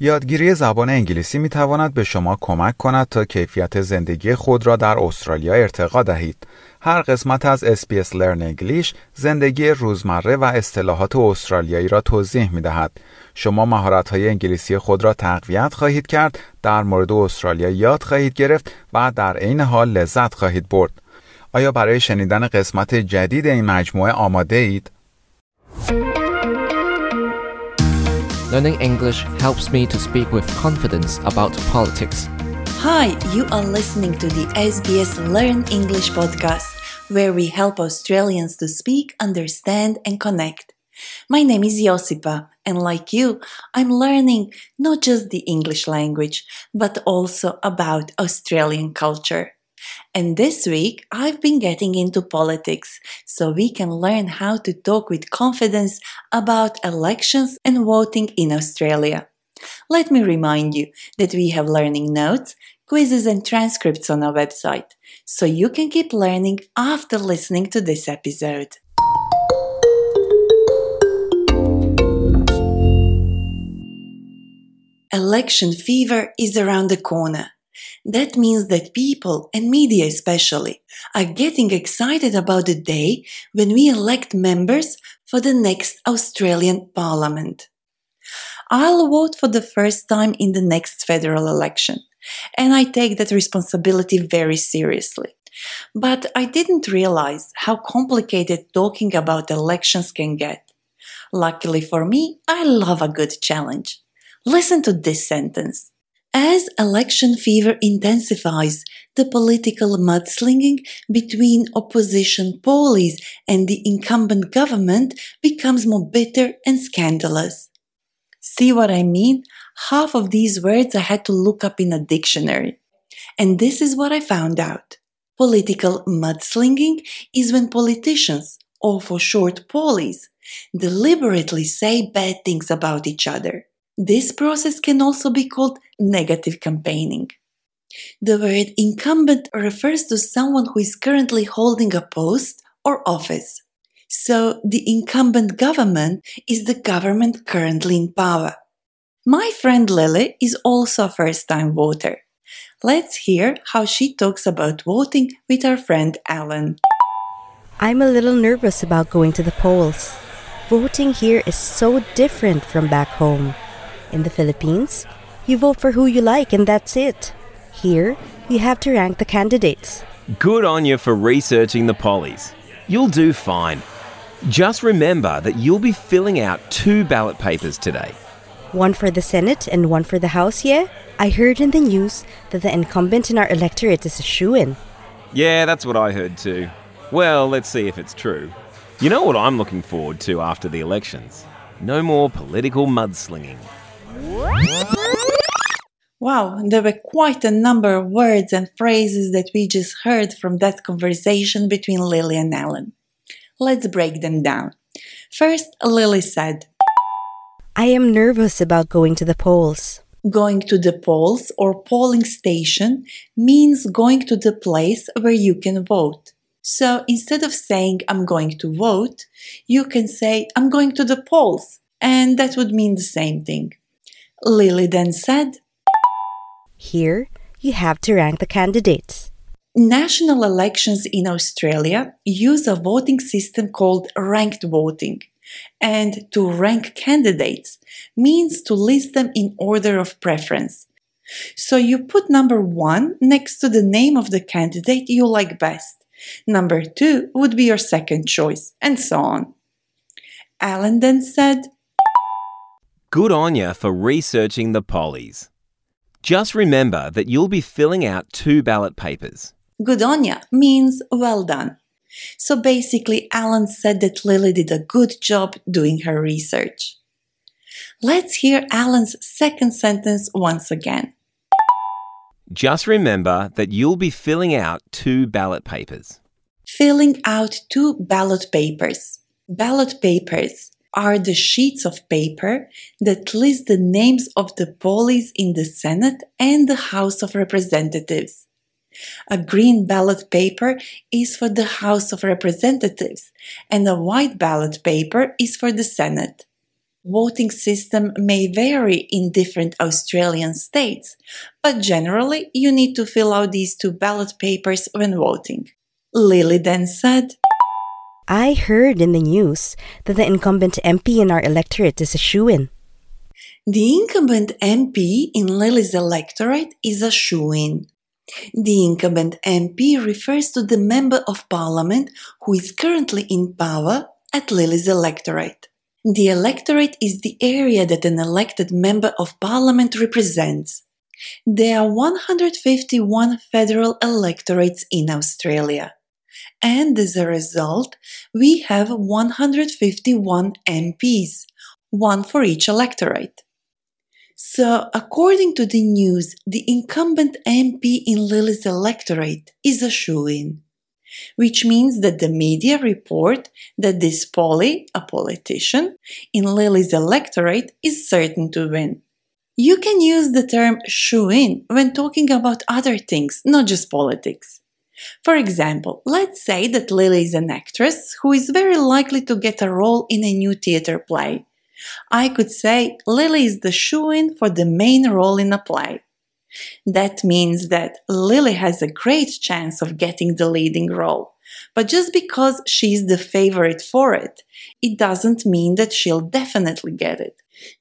یادگیری زبان انگلیسی می تواند به شما کمک کند تا کیفیت زندگی خود را در استرالیا ارتقا دهید. هر قسمت از SBS Learn English زندگی روزمره و اصطلاحات استرالیایی را توضیح می دهد. شما مهارت های انگلیسی خود را تقویت خواهید کرد، در مورد استرالیا یاد خواهید گرفت و در عین حال لذت خواهید برد. آیا برای شنیدن قسمت جدید این مجموعه آماده اید؟ Learning English helps me to speak with confidence about politics. Hi, you are listening to the SBS Learn English podcast, where we help Australians to speak, understand, and connect. My name is Josipa, and like you, I'm learning not just the English language, but also about Australian culture. And this week, I've been getting into politics so we can learn how to talk with confidence about elections and voting in Australia. Let me remind you that we have learning notes, quizzes, and transcripts on our website, so you can keep learning after listening to this episode. Election fever is around the corner. That means that people, and media especially, are getting excited about the day when we elect members for the next Australian Parliament. I'll vote for the first time in the next federal election, and I take that responsibility very seriously. But I didn't realize how complicated talking about elections can get. Luckily for me, I love a good challenge. Listen to this sentence. As election fever intensifies, the political mudslinging between opposition pollies and the incumbent government becomes more bitter and scandalous. See what I mean? Half of these words I had to look up in a dictionary. And this is what I found out. Political mudslinging is when politicians, or for short pollies, deliberately say bad things about each other. This process can also be called negative campaigning. The word incumbent refers to someone who is currently holding a post or office. So the incumbent government is the government currently in power. My friend Lily is also a first time voter. Let's hear how she talks about voting with our friend Alan. I'm a little nervous about going to the polls. Voting here is so different from back home. In the Philippines, you vote for who you like and that's it. Here, you have to rank the candidates. Good on you for researching the pollies. You'll do fine. Just remember that you'll be filling out two ballot papers today. One for the Senate and one for the House, yeah? I heard in the news that the incumbent in our electorate is a shoo in. Yeah, that's what I heard too. Well, let's see if it's true. You know what I'm looking forward to after the elections? No more political mudslinging. Wow, there were quite a number of words and phrases that we just heard from that conversation between Lily and Alan. Let's break them down. First, Lily said, I am nervous about going to the polls. Going to the polls or polling station means going to the place where you can vote. So instead of saying I'm going to vote, you can say I'm going to the polls, and that would mean the same thing. Lily then said, Here, you have to rank the candidates. National elections in Australia use a voting system called ranked voting. And to rank candidates means to list them in order of preference. So you put number one next to the name of the candidate you like best. Number two would be your second choice, and so on. Alan then said, Good on you for researching the pollies. Just remember that you'll be filling out two ballot papers. Good on ya means well done. So basically, Alan said that Lily did a good job doing her research. Let's hear Alan's second sentence once again. Just remember that you'll be filling out two ballot papers. Filling out two ballot papers. Ballot papers are the sheets of paper that list the names of the pollies in the Senate and the House of Representatives. A green ballot paper is for the House of Representatives, and a white ballot paper is for the Senate. Voting system may vary in different Australian states, but generally you need to fill out these two ballot papers when voting. Lily then said, I heard in the news that the incumbent MP in our electorate is a shoo in. The incumbent MP in Lily's electorate is a shoo in. The incumbent MP refers to the Member of Parliament who is currently in power at Lily's electorate. The electorate is the area that an elected Member of Parliament represents. There are 151 federal electorates in Australia and as a result, we have 151 MPs, one for each electorate. So, according to the news, the incumbent MP in Lily's electorate is a shoo in, which means that the media report that this Polly, a politician, in Lily's electorate is certain to win. You can use the term shoo in when talking about other things, not just politics. For example, let's say that Lily is an actress who is very likely to get a role in a new theater play. I could say Lily is the shoo in for the main role in a play. That means that Lily has a great chance of getting the leading role. But just because she's the favorite for it, it doesn't mean that she'll definitely get it.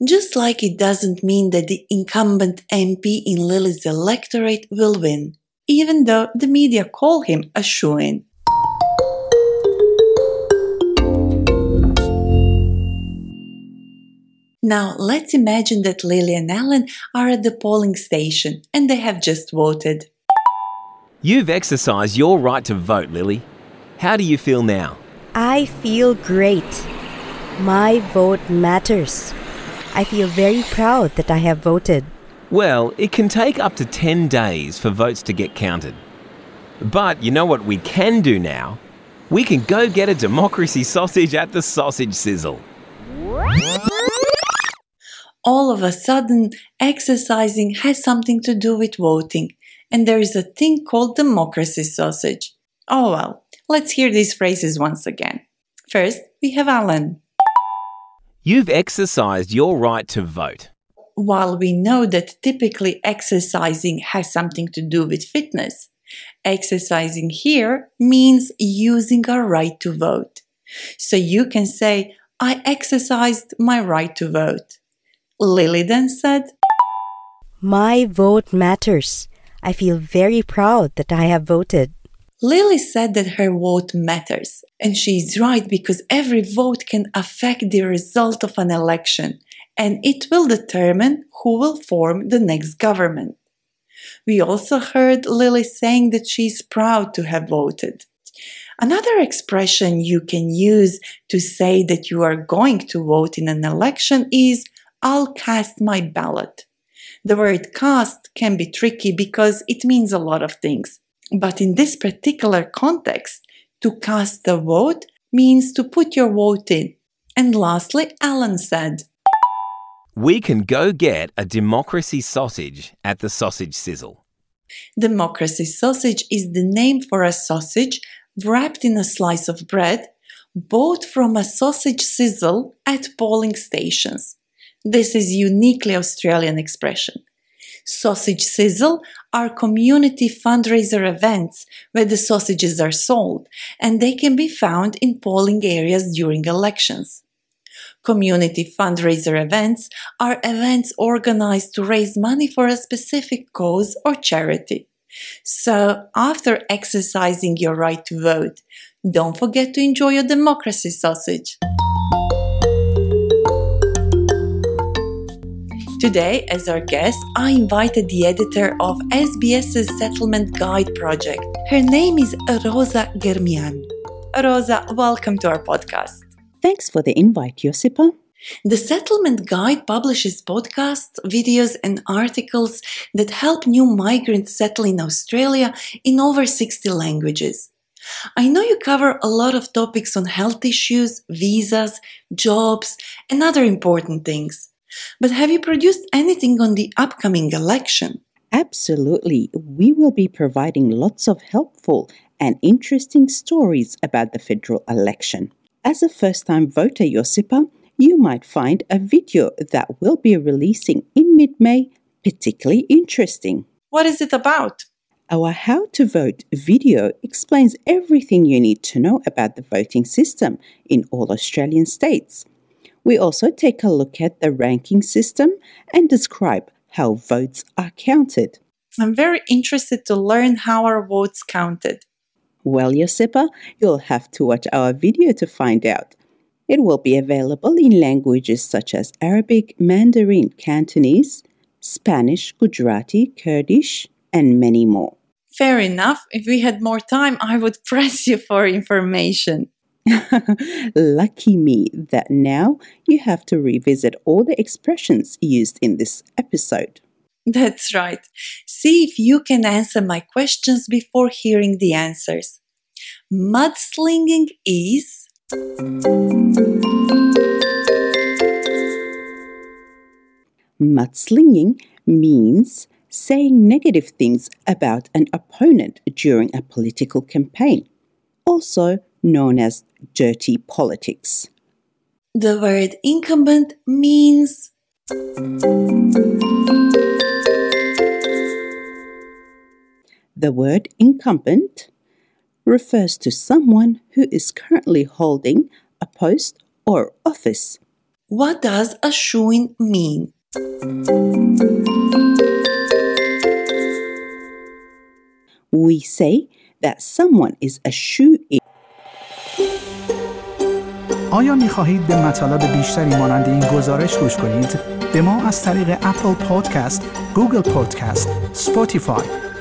Just like it doesn't mean that the incumbent MP in Lily's electorate will win even though the media call him a shoo-in. Now, let's imagine that Lily and Alan are at the polling station and they have just voted. You've exercised your right to vote, Lily. How do you feel now? I feel great. My vote matters. I feel very proud that I have voted. Well, it can take up to 10 days for votes to get counted. But you know what we can do now? We can go get a democracy sausage at the sausage sizzle. All of a sudden, exercising has something to do with voting, and there is a thing called democracy sausage. Oh well, let's hear these phrases once again. First, we have Alan. You've exercised your right to vote while we know that typically exercising has something to do with fitness, exercising here means using our right to vote. So you can say, I exercised my right to vote. Lily then said, My vote matters. I feel very proud that I have voted. Lily said that her vote matters, and she is right because every vote can affect the result of an election, and it will determine who will form the next government. We also heard Lily saying that she is proud to have voted. Another expression you can use to say that you are going to vote in an election is I'll cast my ballot. The word cast can be tricky because it means a lot of things. But in this particular context, to cast a vote means to put your vote in. And lastly, Alan said, we can go get a democracy sausage at the sausage sizzle. Democracy sausage is the name for a sausage wrapped in a slice of bread, bought from a sausage sizzle at polling stations. This is uniquely Australian expression. Sausage sizzle are community fundraiser events where the sausages are sold and they can be found in polling areas during elections. Community fundraiser events are events organized to raise money for a specific cause or charity. So, after exercising your right to vote, don't forget to enjoy your democracy sausage. Today, as our guest, I invited the editor of SBS's Settlement Guide project. Her name is Rosa Germian. Rosa, welcome to our podcast. Thanks for the invite, Josipa. The Settlement Guide publishes podcasts, videos, and articles that help new migrants settle in Australia in over 60 languages. I know you cover a lot of topics on health issues, visas, jobs, and other important things. But have you produced anything on the upcoming election? Absolutely. We will be providing lots of helpful and interesting stories about the federal election. As a first time voter, Josipa, you might find a video that we'll be releasing in mid May particularly interesting. What is it about? Our How to Vote video explains everything you need to know about the voting system in all Australian states. We also take a look at the ranking system and describe how votes are counted. I'm very interested to learn how our votes counted. Well, Josipa, you'll have to watch our video to find out. It will be available in languages such as Arabic, Mandarin, Cantonese, Spanish, Gujarati, Kurdish, and many more. Fair enough. If we had more time, I would press you for information. Lucky me that now you have to revisit all the expressions used in this episode. That's right. See if you can answer my questions before hearing the answers. Mudslinging is. Mudslinging means saying negative things about an opponent during a political campaign, also known as dirty politics. The word incumbent means. The word incumbent refers to someone who is currently holding a post or office. What does a shoo-in mean? We say that someone is a shoo-in. آیا می خواهید به مطالب بیشتری مانند این گزارش گوش کنید؟ به ما از طریق اپل پادکست، گوگل پادکست، سپوتیفای